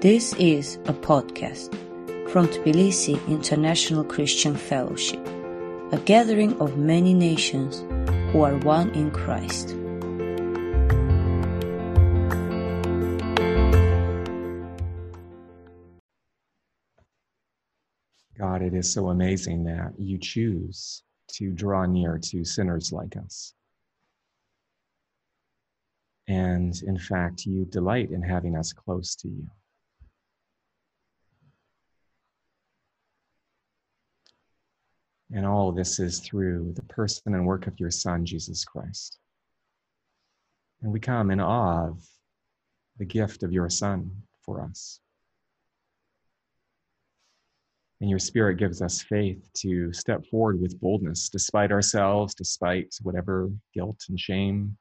This is a podcast from Tbilisi International Christian Fellowship, a gathering of many nations who are one in Christ. God, it is so amazing that you choose to draw near to sinners like us. And in fact, you delight in having us close to you. And all this is through the person and work of your Son, Jesus Christ. And we come in awe of the gift of your Son for us. And your Spirit gives us faith to step forward with boldness, despite ourselves, despite whatever guilt and shame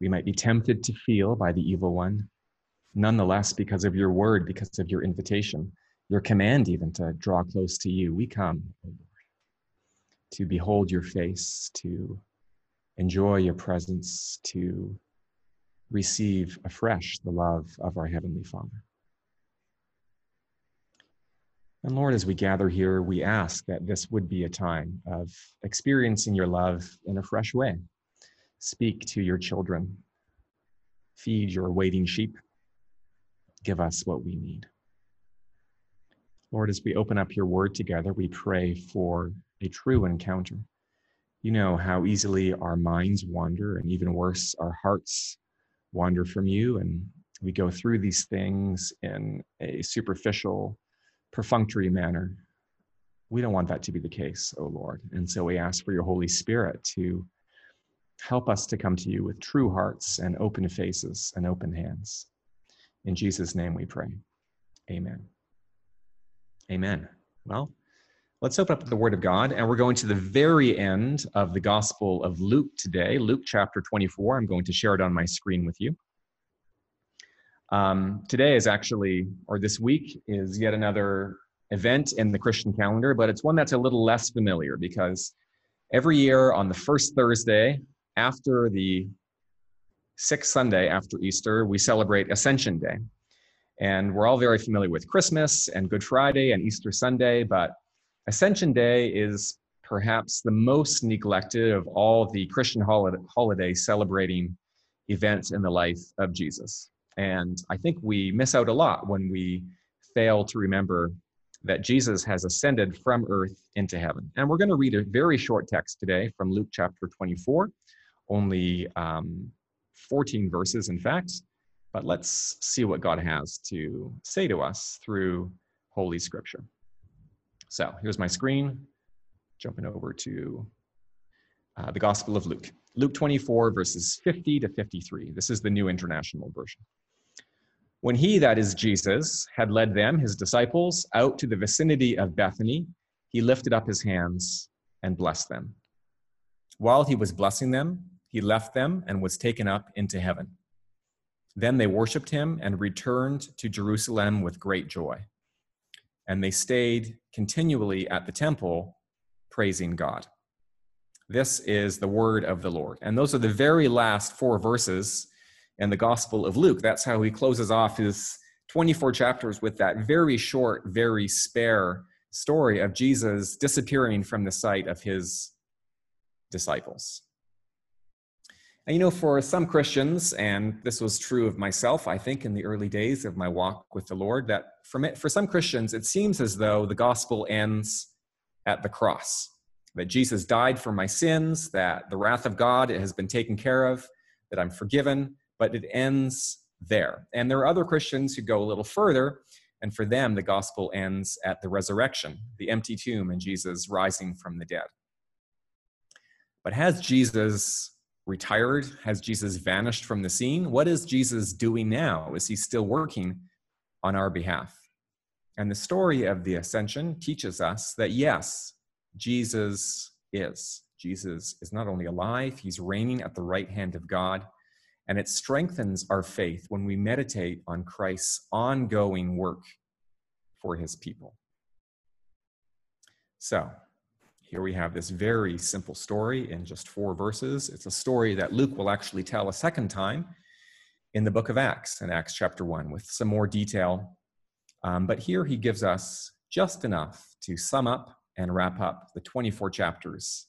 we might be tempted to feel by the evil one. Nonetheless, because of your word, because of your invitation, your command even to draw close to you, we come, to behold your face, to enjoy your presence, to receive afresh the love of our Heavenly Father. And Lord, as we gather here, we ask that this would be a time of experiencing your love in a fresh way. Speak to your children, feed your waiting sheep, give us what we need. Lord, as we open up your word together, we pray for a true encounter. You know how easily our minds wander, and even worse, our hearts wander from you. And we go through these things in a superficial, perfunctory manner. We don't want that to be the case, O oh Lord. And so we ask for your Holy Spirit to help us to come to you with true hearts and open faces and open hands. In Jesus' name we pray. Amen. Amen. Well, let's open up the Word of God, and we're going to the very end of the Gospel of Luke today, Luke chapter 24. I'm going to share it on my screen with you. Um, today is actually, or this week, is yet another event in the Christian calendar, but it's one that's a little less familiar because every year on the first Thursday after the sixth Sunday after Easter, we celebrate Ascension Day. And we're all very familiar with Christmas and Good Friday and Easter Sunday, but Ascension Day is perhaps the most neglected of all the Christian holiday celebrating events in the life of Jesus. And I think we miss out a lot when we fail to remember that Jesus has ascended from earth into heaven. And we're going to read a very short text today from Luke chapter 24, only um, 14 verses, in fact. But let's see what God has to say to us through Holy Scripture. So here's my screen, jumping over to uh, the Gospel of Luke. Luke 24, verses 50 to 53. This is the New International Version. When he, that is Jesus, had led them, his disciples, out to the vicinity of Bethany, he lifted up his hands and blessed them. While he was blessing them, he left them and was taken up into heaven. Then they worshiped him and returned to Jerusalem with great joy. And they stayed continually at the temple, praising God. This is the word of the Lord. And those are the very last four verses in the Gospel of Luke. That's how he closes off his 24 chapters with that very short, very spare story of Jesus disappearing from the sight of his disciples. And you know, for some Christians, and this was true of myself, I think, in the early days of my walk with the Lord, that for, me, for some Christians, it seems as though the gospel ends at the cross. That Jesus died for my sins, that the wrath of God has been taken care of, that I'm forgiven, but it ends there. And there are other Christians who go a little further, and for them, the gospel ends at the resurrection, the empty tomb, and Jesus rising from the dead. But has Jesus retired? Has Jesus vanished from the scene? What is Jesus doing now? Is he still working on our behalf? And the story of the ascension teaches us that yes, Jesus is. Jesus is not only alive, he's reigning at the right hand of God and it strengthens our faith when we meditate on Christ's ongoing work for his people. So, here we have this very simple story in just four verses. It's a story that Luke will actually tell a second time in the book of Acts, in Acts chapter 1, with some more detail Um, but here he gives us just enough to sum up and wrap up the 24 chapters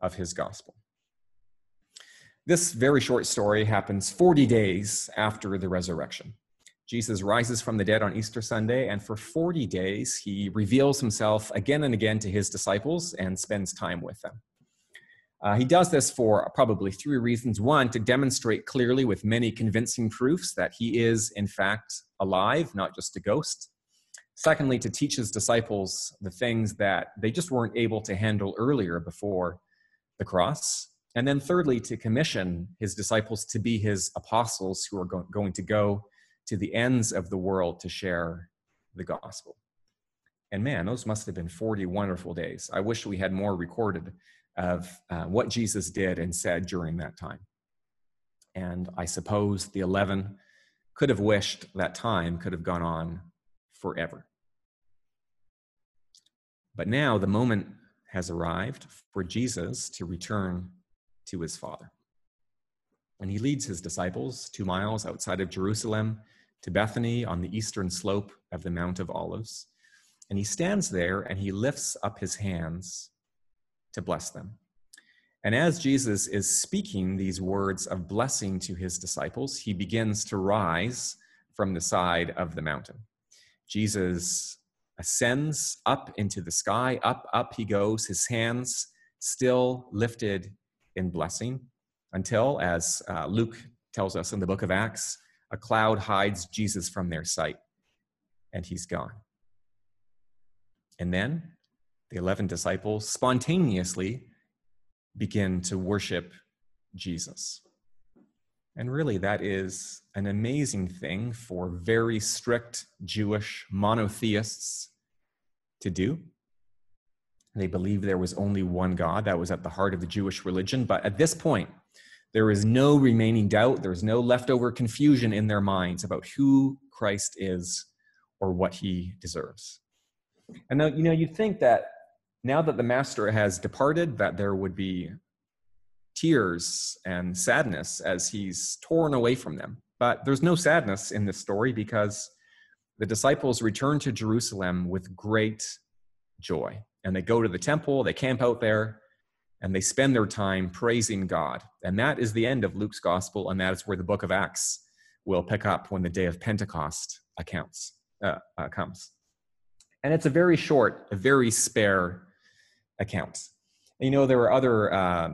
of his gospel. This very short story happens 40 days after the resurrection. Jesus rises from the dead on Easter Sunday, and for 40 days, he reveals himself again and again to his disciples and spends time with them. Uh, he does this for probably three reasons. One, to demonstrate clearly with many convincing proofs that he is, in fact, alive, not just a ghost. Secondly, to teach his disciples the things that they just weren't able to handle earlier before the cross. And then thirdly, to commission his disciples to be his apostles who are go- going to go to the ends of the world to share the gospel. And man, those must have been 40 wonderful days. I wish we had more recorded of uh, what Jesus did and said during that time. And I suppose the 11 could have wished that time could have gone on forever. But now the moment has arrived for Jesus to return to his Father. And he leads his disciples two miles outside of Jerusalem to Bethany on the eastern slope of the Mount of Olives. And he stands there and he lifts up his hands to bless them. And as Jesus is speaking these words of blessing to his disciples, he begins to rise from the side of the mountain. Jesus ascends up into the sky, up, up he goes, his hands still lifted in blessing, until, as uh, Luke tells us in the book of Acts, a cloud hides Jesus from their sight, and he's gone. And then the 11 disciples spontaneously begin to worship Jesus. And really, that is an amazing thing for very strict Jewish monotheists to do. They believed there was only one God. That was at the heart of the Jewish religion. But at this point, there is no remaining doubt. There's no leftover confusion in their minds about who Christ is or what he deserves. And now, you know, you'd think that now that the master has departed, that there would be tears and sadness as he's torn away from them. But there's no sadness in this story because the disciples return to Jerusalem with great joy. And they go to the temple, they camp out there, and they spend their time praising God. And that is the end of Luke's gospel, and that is where the book of Acts will pick up when the day of Pentecost accounts uh, uh, comes. And it's a very short, a very spare account. And, you know, there are other uh,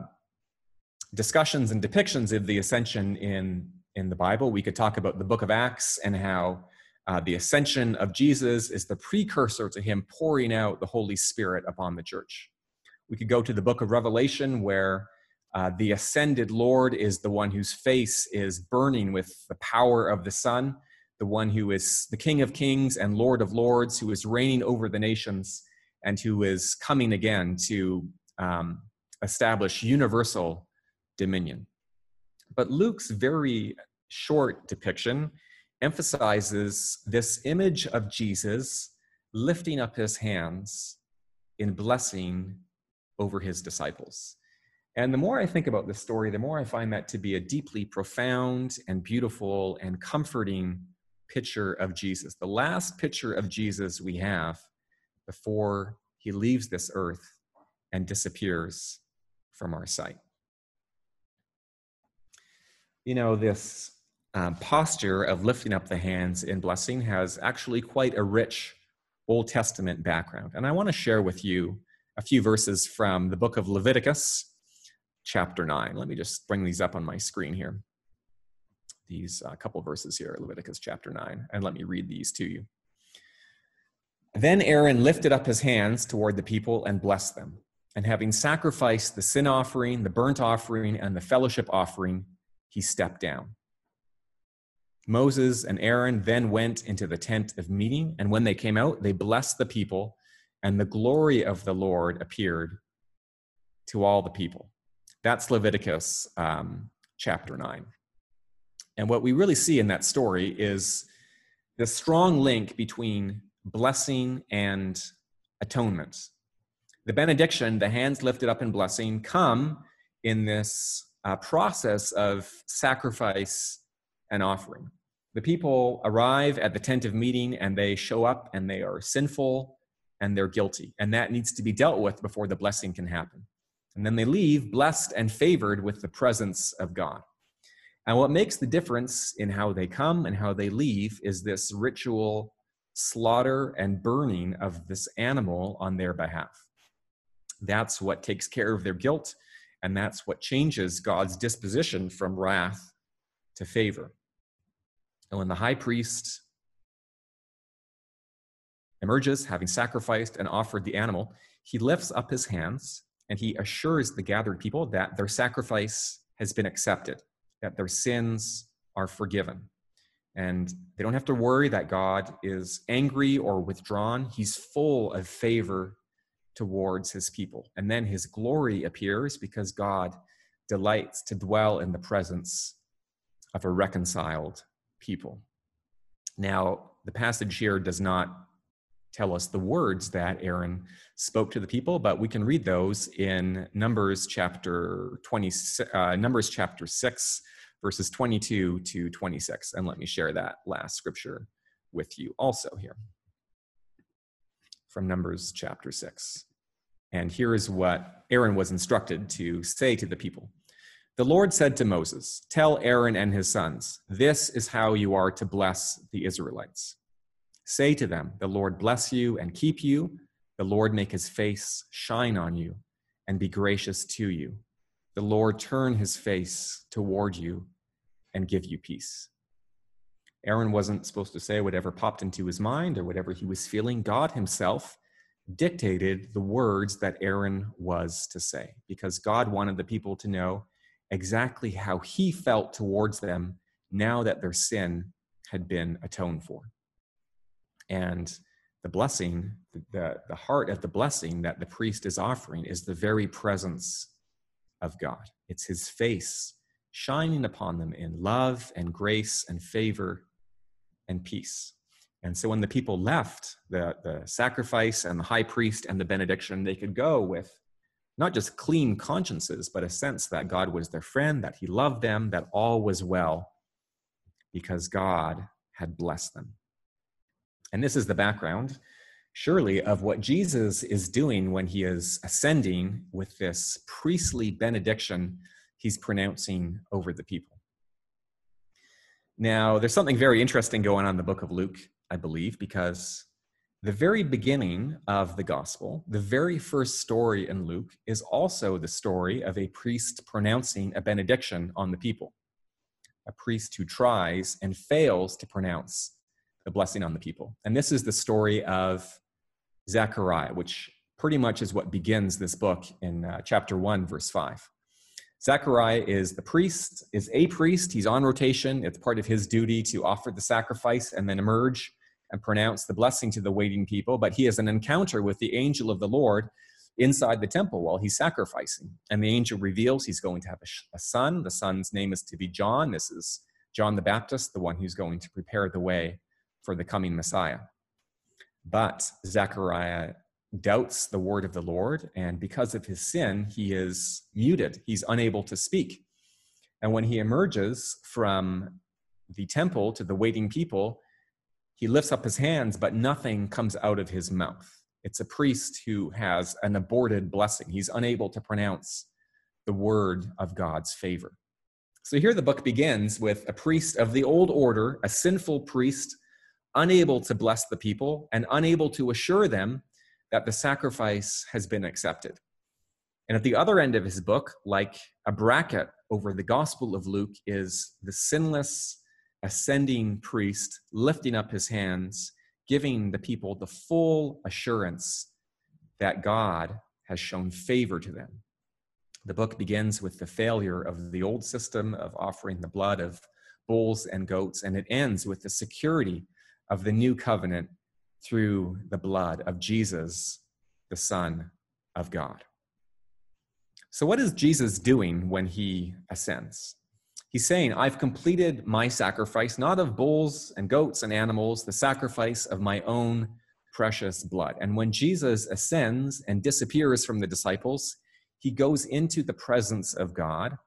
discussions and depictions of the ascension in in the Bible. We could talk about the book of Acts and how uh, the ascension of Jesus is the precursor to him pouring out the Holy Spirit upon the church. We could go to the book of Revelation where uh, the ascended Lord is the one whose face is burning with the power of the sun, the one who is the King of kings and Lord of lords, who is reigning over the nations and who is coming again to um, establish universal dominion. But Luke's very short depiction emphasizes this image of Jesus lifting up his hands in blessing over his disciples. And the more I think about this story, the more I find that to be a deeply profound and beautiful and comforting picture of Jesus. The last picture of Jesus we have before he leaves this earth and disappears from our sight you know, this um, posture of lifting up the hands in blessing has actually quite a rich Old Testament background. And I want to share with you a few verses from the book of Leviticus, chapter 9. Let me just bring these up on my screen here. These uh, couple verses here, Leviticus chapter 9, and let me read these to you. Then Aaron lifted up his hands toward the people and blessed them. And having sacrificed the sin offering, the burnt offering, and the fellowship offering, he stepped down. Moses and Aaron then went into the tent of meeting, and when they came out, they blessed the people, and the glory of the Lord appeared to all the people. That's Leviticus um, chapter 9. And what we really see in that story is the strong link between blessing and atonement. The benediction, the hands lifted up in blessing, come in this uh, process of sacrifice and offering. the people arrive at the tent of meeting and they show up and they are sinful and they're guilty. And that needs to be dealt with before the blessing can happen. And then they leave blessed and favored with the presence of God. And what makes the difference in how they come and how they leave is this ritual slaughter and burning of this animal on their behalf. That's what takes care of their guilt, and that's what changes God's disposition from wrath to favor. And when the high priest emerges, having sacrificed and offered the animal, he lifts up his hands and he assures the gathered people that their sacrifice has been accepted, that their sins are forgiven. And they don't have to worry that God is angry or withdrawn. He's full of favor towards his people. And then his glory appears because God delights to dwell in the presence of a reconciled people. Now, the passage here does not tell us the words that Aaron spoke to the people, but we can read those in Numbers chapter 20, uh, Numbers chapter 6, verses 22 to 26. And let me share that last scripture with you also here from Numbers chapter 6. And here is what Aaron was instructed to say to the people. The Lord said to Moses, Tell Aaron and his sons, this is how you are to bless the Israelites. Say to them, The Lord bless you and keep you. The Lord make his face shine on you and be gracious to you. The Lord turn his face toward you and give you peace. Aaron wasn't supposed to say whatever popped into his mind or whatever he was feeling. God himself dictated the words that Aaron was to say because God wanted the people to know exactly how he felt towards them now that their sin had been atoned for. And the blessing, the, the heart of the blessing that the priest is offering is the very presence of God. It's his face shining upon them in love and grace and favor and peace. And so when the people left the, the sacrifice and the high priest and the benediction, they could go with not just clean consciences, but a sense that God was their friend, that He loved them, that all was well because God had blessed them. And this is the background, surely, of what Jesus is doing when He is ascending with this priestly benediction He's pronouncing over the people. Now, there's something very interesting going on in the book of Luke, I believe, because the very beginning of the gospel, the very first story in Luke, is also the story of a priest pronouncing a benediction on the people. A priest who tries and fails to pronounce the blessing on the people. And this is the story of Zechariah, which pretty much is what begins this book in uh, chapter 1, verse 5. Zechariah is the priest, is a priest. He's on rotation. It's part of his duty to offer the sacrifice and then emerge and pronounce the blessing to the waiting people, but he has an encounter with the angel of the Lord inside the temple while he's sacrificing. And the angel reveals he's going to have a, a, son. The son's name is to be John. This is John the Baptist, the one who's going to prepare the way for the coming Messiah. But Zechariah doubts the word of the Lord, and because of his sin, he is muted. He's unable to speak. And when he emerges from the temple to the waiting people, he lifts up his hands, but nothing comes out of his mouth. It's a priest who has an aborted blessing. He's unable to pronounce the word of God's favor. So here the book begins with a priest of the old order, a sinful priest, unable to bless the people and unable to assure them that the sacrifice has been accepted. And at the other end of his book, like a bracket over the Gospel of Luke, is the sinless ascending priest lifting up his hands, giving the people the full assurance that God has shown favor to them. The book begins with the failure of the old system of offering the blood of bulls and goats, and it ends with the security of the new covenant through the blood of Jesus, the Son of God. So, what is Jesus doing when he ascends? He's saying, I've completed my sacrifice, not of bulls and goats and animals, the sacrifice of my own precious blood. And when Jesus ascends and disappears from the disciples, he goes into the presence of God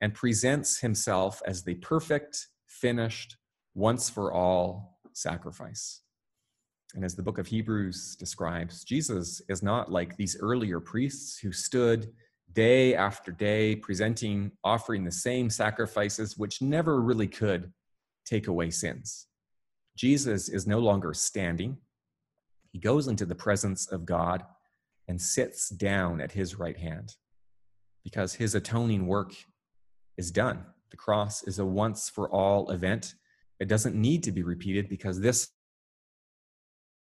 and presents himself as the perfect, finished once for all sacrifice. And as the book of Hebrews describes, Jesus is not like these earlier priests who stood day after day presenting, offering the same sacrifices, which never really could take away sins. Jesus is no longer standing. He goes into the presence of God and sits down at his right hand because his atoning work is done. The cross is a once for all event. It doesn't need to be repeated because this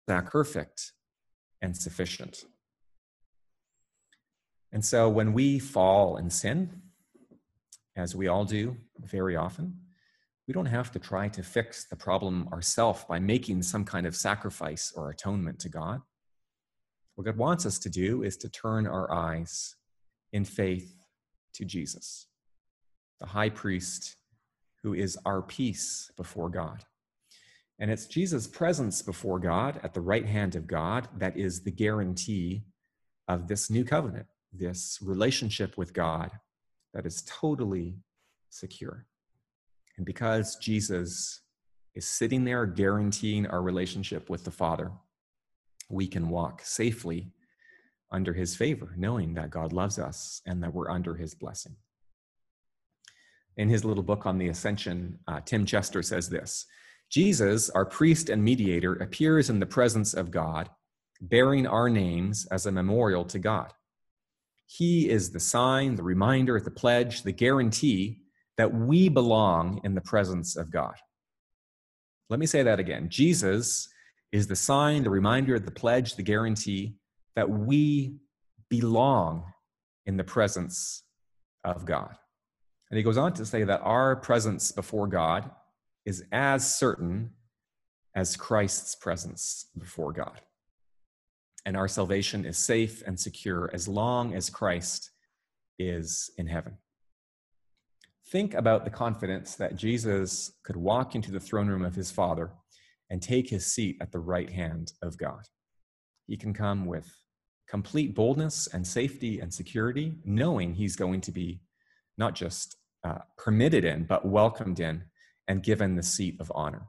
is perfect and sufficient. And so when we fall and sin, as we all do very often, we don't have to try to fix the problem ourselves by making some kind of sacrifice or atonement to God. What God wants us to do is to turn our eyes in faith to Jesus, the high priest who is our peace before God. And it's Jesus' presence before God at the right hand of God that is the guarantee of this new covenant, this relationship with God that is totally secure. And because Jesus is sitting there guaranteeing our relationship with the Father, we can walk safely under his favor, knowing that God loves us and that we're under his blessing. In his little book on the ascension, uh, Tim Chester says this Jesus, our priest and mediator, appears in the presence of God, bearing our names as a memorial to God. He is the sign, the reminder, the pledge, the guarantee that we belong in the presence of God. Let me say that again. Jesus is the sign, the reminder, the pledge, the guarantee that we belong in the presence of God. And he goes on to say that our presence before God is as certain as Christ's presence before God. And our salvation is safe and secure as long as Christ is in heaven. Think about the confidence that Jesus could walk into the throne room of his Father and take his seat at the right hand of God. He can come with complete boldness and safety and security, knowing he's going to be not just uh, permitted in, but welcomed in and given the seat of honor.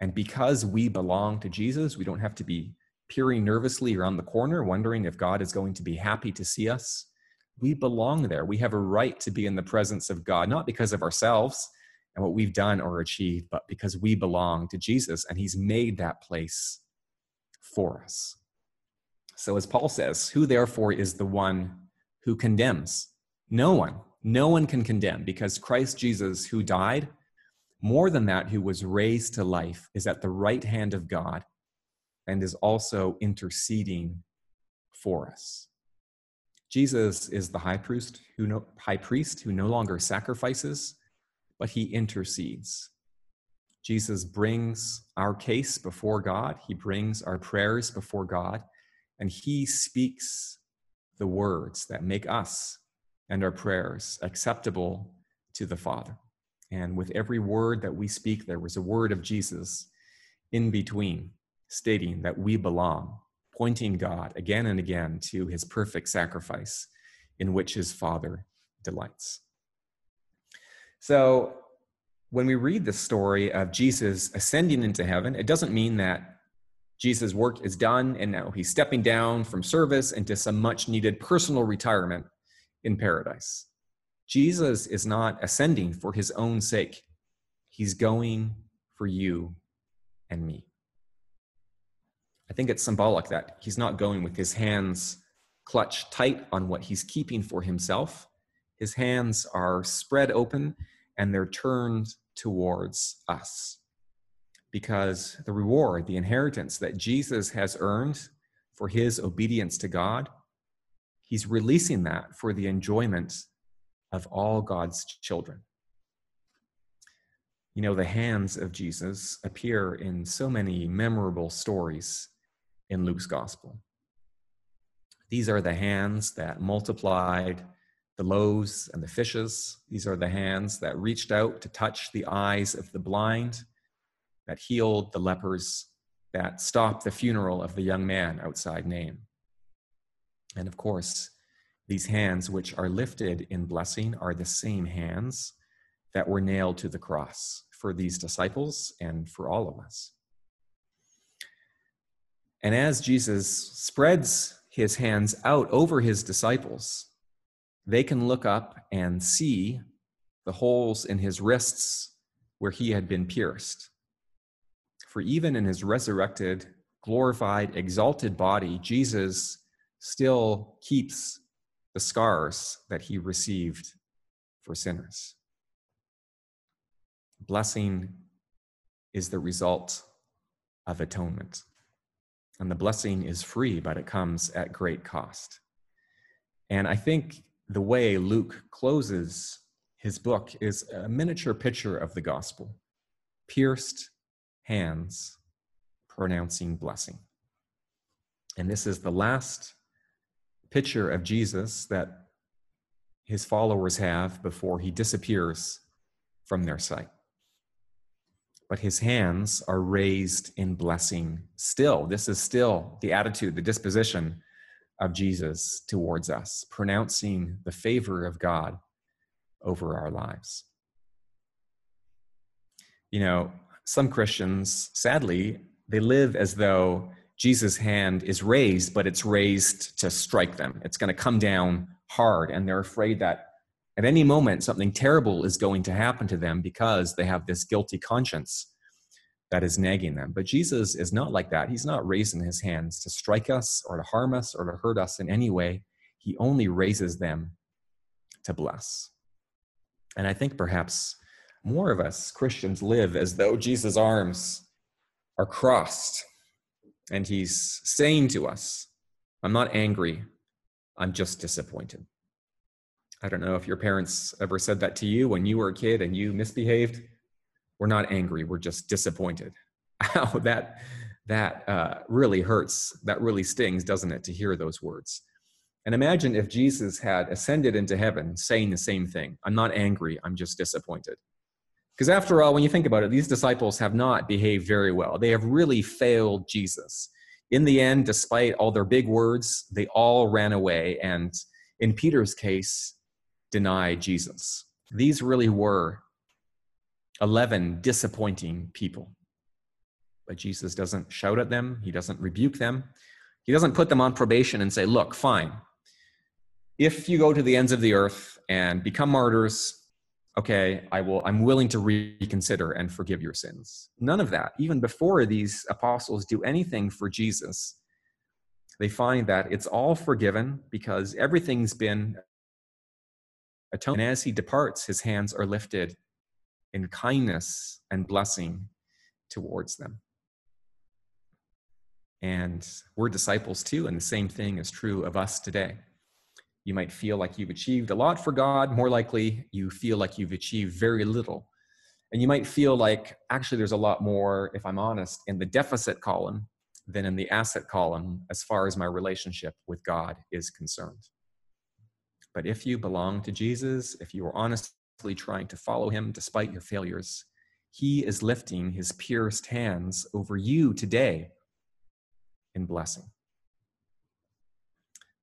And because we belong to Jesus, we don't have to be peering nervously around the corner, wondering if God is going to be happy to see us. We belong there. We have a right to be in the presence of God, not because of ourselves and what we've done or achieved, but because we belong to Jesus and He's made that place for us. So, as Paul says, who therefore is the one who condemns? No one. No one can condemn because Christ Jesus, who died, more than that, who was raised to life, is at the right hand of God and is also interceding for us. Jesus is the high priest who no, high priest who no longer sacrifices, but he intercedes. Jesus brings our case before God, he brings our prayers before God, and he speaks the words that make us and our prayers acceptable to the Father. And with every word that we speak, there was a word of Jesus in between, stating that we belong, pointing God again and again to his perfect sacrifice in which his Father delights. So when we read the story of Jesus ascending into heaven, it doesn't mean that Jesus' work is done and now he's stepping down from service into some much needed personal retirement in paradise. Jesus is not ascending for his own sake, he's going for you and me. I think it's symbolic that he's not going with his hands clutched tight on what he's keeping for himself. His hands are spread open and they're turned towards us. Because the reward, the inheritance that Jesus has earned for his obedience to God, he's releasing that for the enjoyment of all God's children. You know, the hands of Jesus appear in so many memorable stories in Luke's gospel. These are the hands that multiplied the loaves and the fishes. These are the hands that reached out to touch the eyes of the blind, that healed the lepers, that stopped the funeral of the young man outside Nain. And of course, these hands, which are lifted in blessing, are the same hands that were nailed to the cross for these disciples and for all of us. And as Jesus spreads his hands out over his disciples, they can look up and see the holes in his wrists where he had been pierced. For even in his resurrected, glorified, exalted body, Jesus still keeps the scars that he received for sinners. Blessing is the result of atonement. And the blessing is free, but it comes at great cost. And I think the way Luke closes his book is a miniature picture of the gospel pierced hands pronouncing blessing. And this is the last picture of Jesus that his followers have before he disappears from their sight. But his hands are raised in blessing still. This is still the attitude, the disposition of Jesus towards us, pronouncing the favor of God over our lives. You know, some Christians, sadly, they live as though Jesus' hand is raised, but it's raised to strike them. It's going to come down hard, and they're afraid that at any moment something terrible is going to happen to them because they have this guilty conscience that is nagging them. But Jesus is not like that. He's not raising his hands to strike us or to harm us or to hurt us in any way. He only raises them to bless. And I think perhaps more of us Christians live as though Jesus' arms are crossed and he's saying to us, I'm not angry, I'm just disappointed. I don't know if your parents ever said that to you when you were a kid and you misbehaved. We're not angry, we're just disappointed. How that that uh, really hurts. That really stings, doesn't it, to hear those words? And imagine if Jesus had ascended into heaven saying the same thing I'm not angry, I'm just disappointed. Because after all, when you think about it, these disciples have not behaved very well. They have really failed Jesus. In the end, despite all their big words, they all ran away and, in Peter's case, denied Jesus. These really were 11 disappointing people. But Jesus doesn't shout at them, he doesn't rebuke them, he doesn't put them on probation and say, Look, fine. If you go to the ends of the earth and become martyrs, okay, I will, I'm willing to reconsider and forgive your sins. None of that. Even before these apostles do anything for Jesus, they find that it's all forgiven because everything's been atoned. And as he departs, his hands are lifted in kindness and blessing towards them. And we're disciples too, and the same thing is true of us today. You might feel like you've achieved a lot for God. More likely, you feel like you've achieved very little. And you might feel like actually there's a lot more, if I'm honest, in the deficit column than in the asset column as far as my relationship with God is concerned. But if you belong to Jesus, if you are honestly trying to follow him despite your failures, he is lifting his pierced hands over you today in blessing.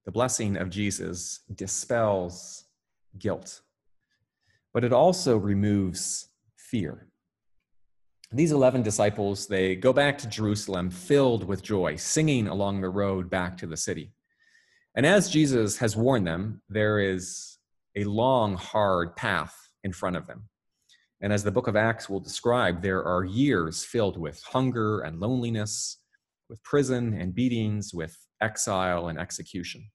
The blessing of Jesus dispels guilt, but it also removes fear. These 11 disciples, they go back to Jerusalem filled with joy, singing along the road back to the city. And as Jesus has warned them, there is a long, hard path in front of them. And as the book of Acts will describe, there are years filled with hunger and loneliness, with prison and beatings, with exile and execution.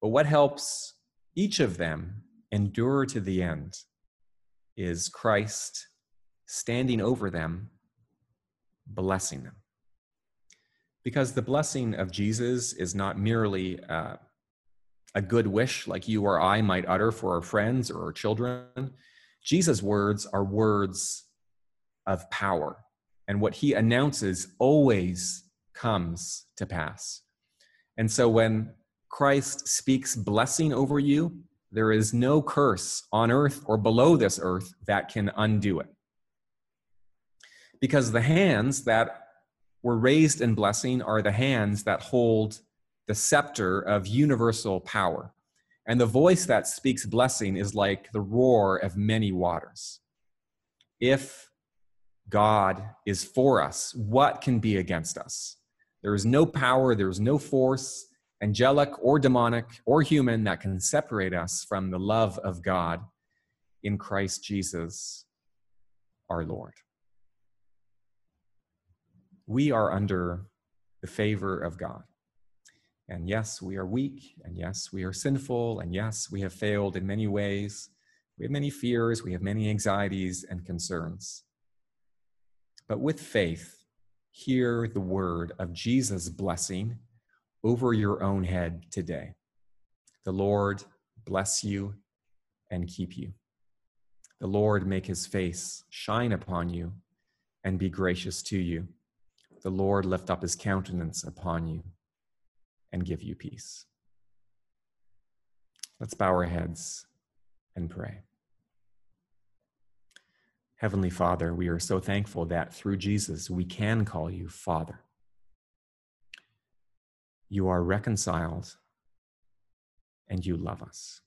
But what helps each of them endure to the end is Christ standing over them, blessing them. Because the blessing of Jesus is not merely uh, a good wish like you or I might utter for our friends or our children. Jesus' words are words of power. And what he announces always comes to pass. And so when Christ speaks blessing over you, there is no curse on earth or below this earth that can undo it. Because the hands that were raised in blessing are the hands that hold the scepter of universal power. And the voice that speaks blessing is like the roar of many waters. if God is for us, what can be against us? There is no power, there is no force, angelic or demonic or human, that can separate us from the love of God in Christ Jesus our Lord. We are under the favor of God. And yes, we are weak, and yes, we are sinful, and yes, we have failed in many ways. We have many fears, we have many anxieties and concerns. But with faith, hear the word of Jesus' blessing over your own head today. The Lord bless you and keep you. The Lord make his face shine upon you and be gracious to you. The Lord lift up his countenance upon you and give you peace. Let's bow our heads and pray. Heavenly Father, we are so thankful that through Jesus we can call you Father. You are reconciled and you love us.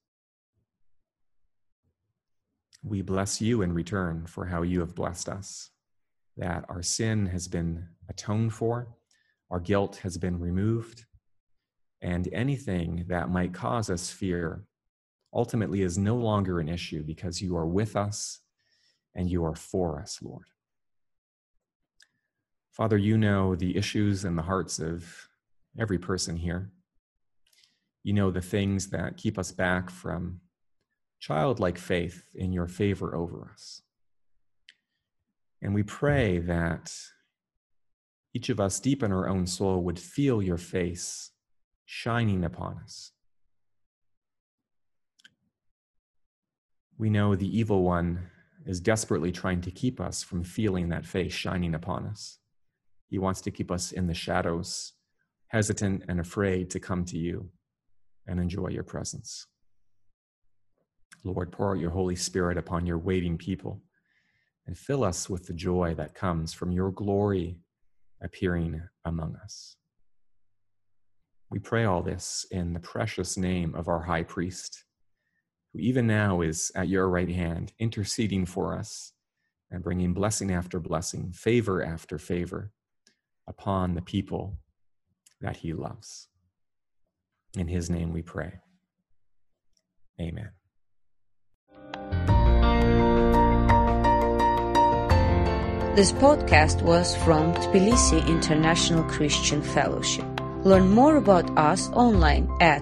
We bless you in return for how you have blessed us, that our sin has been atoned for, our guilt has been removed, and anything that might cause us fear ultimately is no longer an issue because you are with us and you are for us, Lord. Father, you know the issues and the hearts of every person here. You know the things that keep us back from childlike faith in your favor over us. And we pray that each of us, deep in our own soul, would feel your face shining upon us. We know the evil one is desperately trying to keep us from feeling that face shining upon us. He wants to keep us in the shadows, hesitant and afraid to come to you and enjoy your presence. Lord, pour out your Holy Spirit upon your waiting people and fill us with the joy that comes from your glory appearing among us. We pray all this in the precious name of our high priest, who even now is at your right hand, interceding for us and bringing blessing after blessing, favor after favor upon the people that he loves. In his name we pray. Amen. This podcast was from Tbilisi International Christian Fellowship. Learn more about us online at